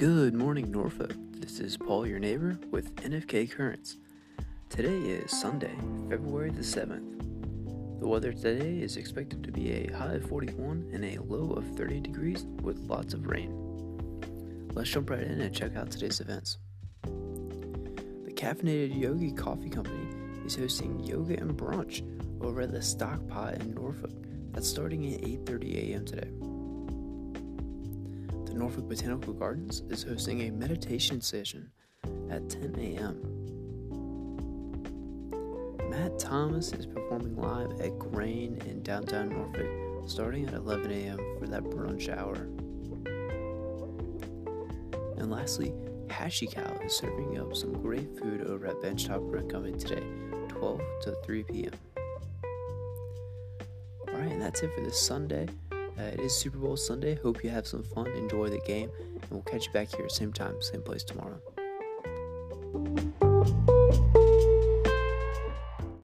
Good morning, Norfolk. This is Paul, your neighbor, with NFK Currents. Today is Sunday, February the 7th. The weather today is expected to be a high of 41 and a low of 30 degrees with lots of rain. Let's jump right in and check out today's events. The Caffeinated Yogi Coffee Company is hosting yoga and brunch over at the Stock Pot in Norfolk. That's starting at 8:30 a.m. today. The Norfolk Botanical Gardens is hosting a meditation session at 10 a.m. Matt Thomas is performing live at Grain in downtown Norfolk starting at 11 a.m. for that brunch hour. And lastly, Hashi Cow is serving up some great food over at Benchtop Brewing today, 12 to 3 p.m. Alright, and that's it for this Sunday. Uh, it is Super Bowl Sunday. Hope you have some fun, enjoy the game, and we'll catch you back here, same time, same place tomorrow.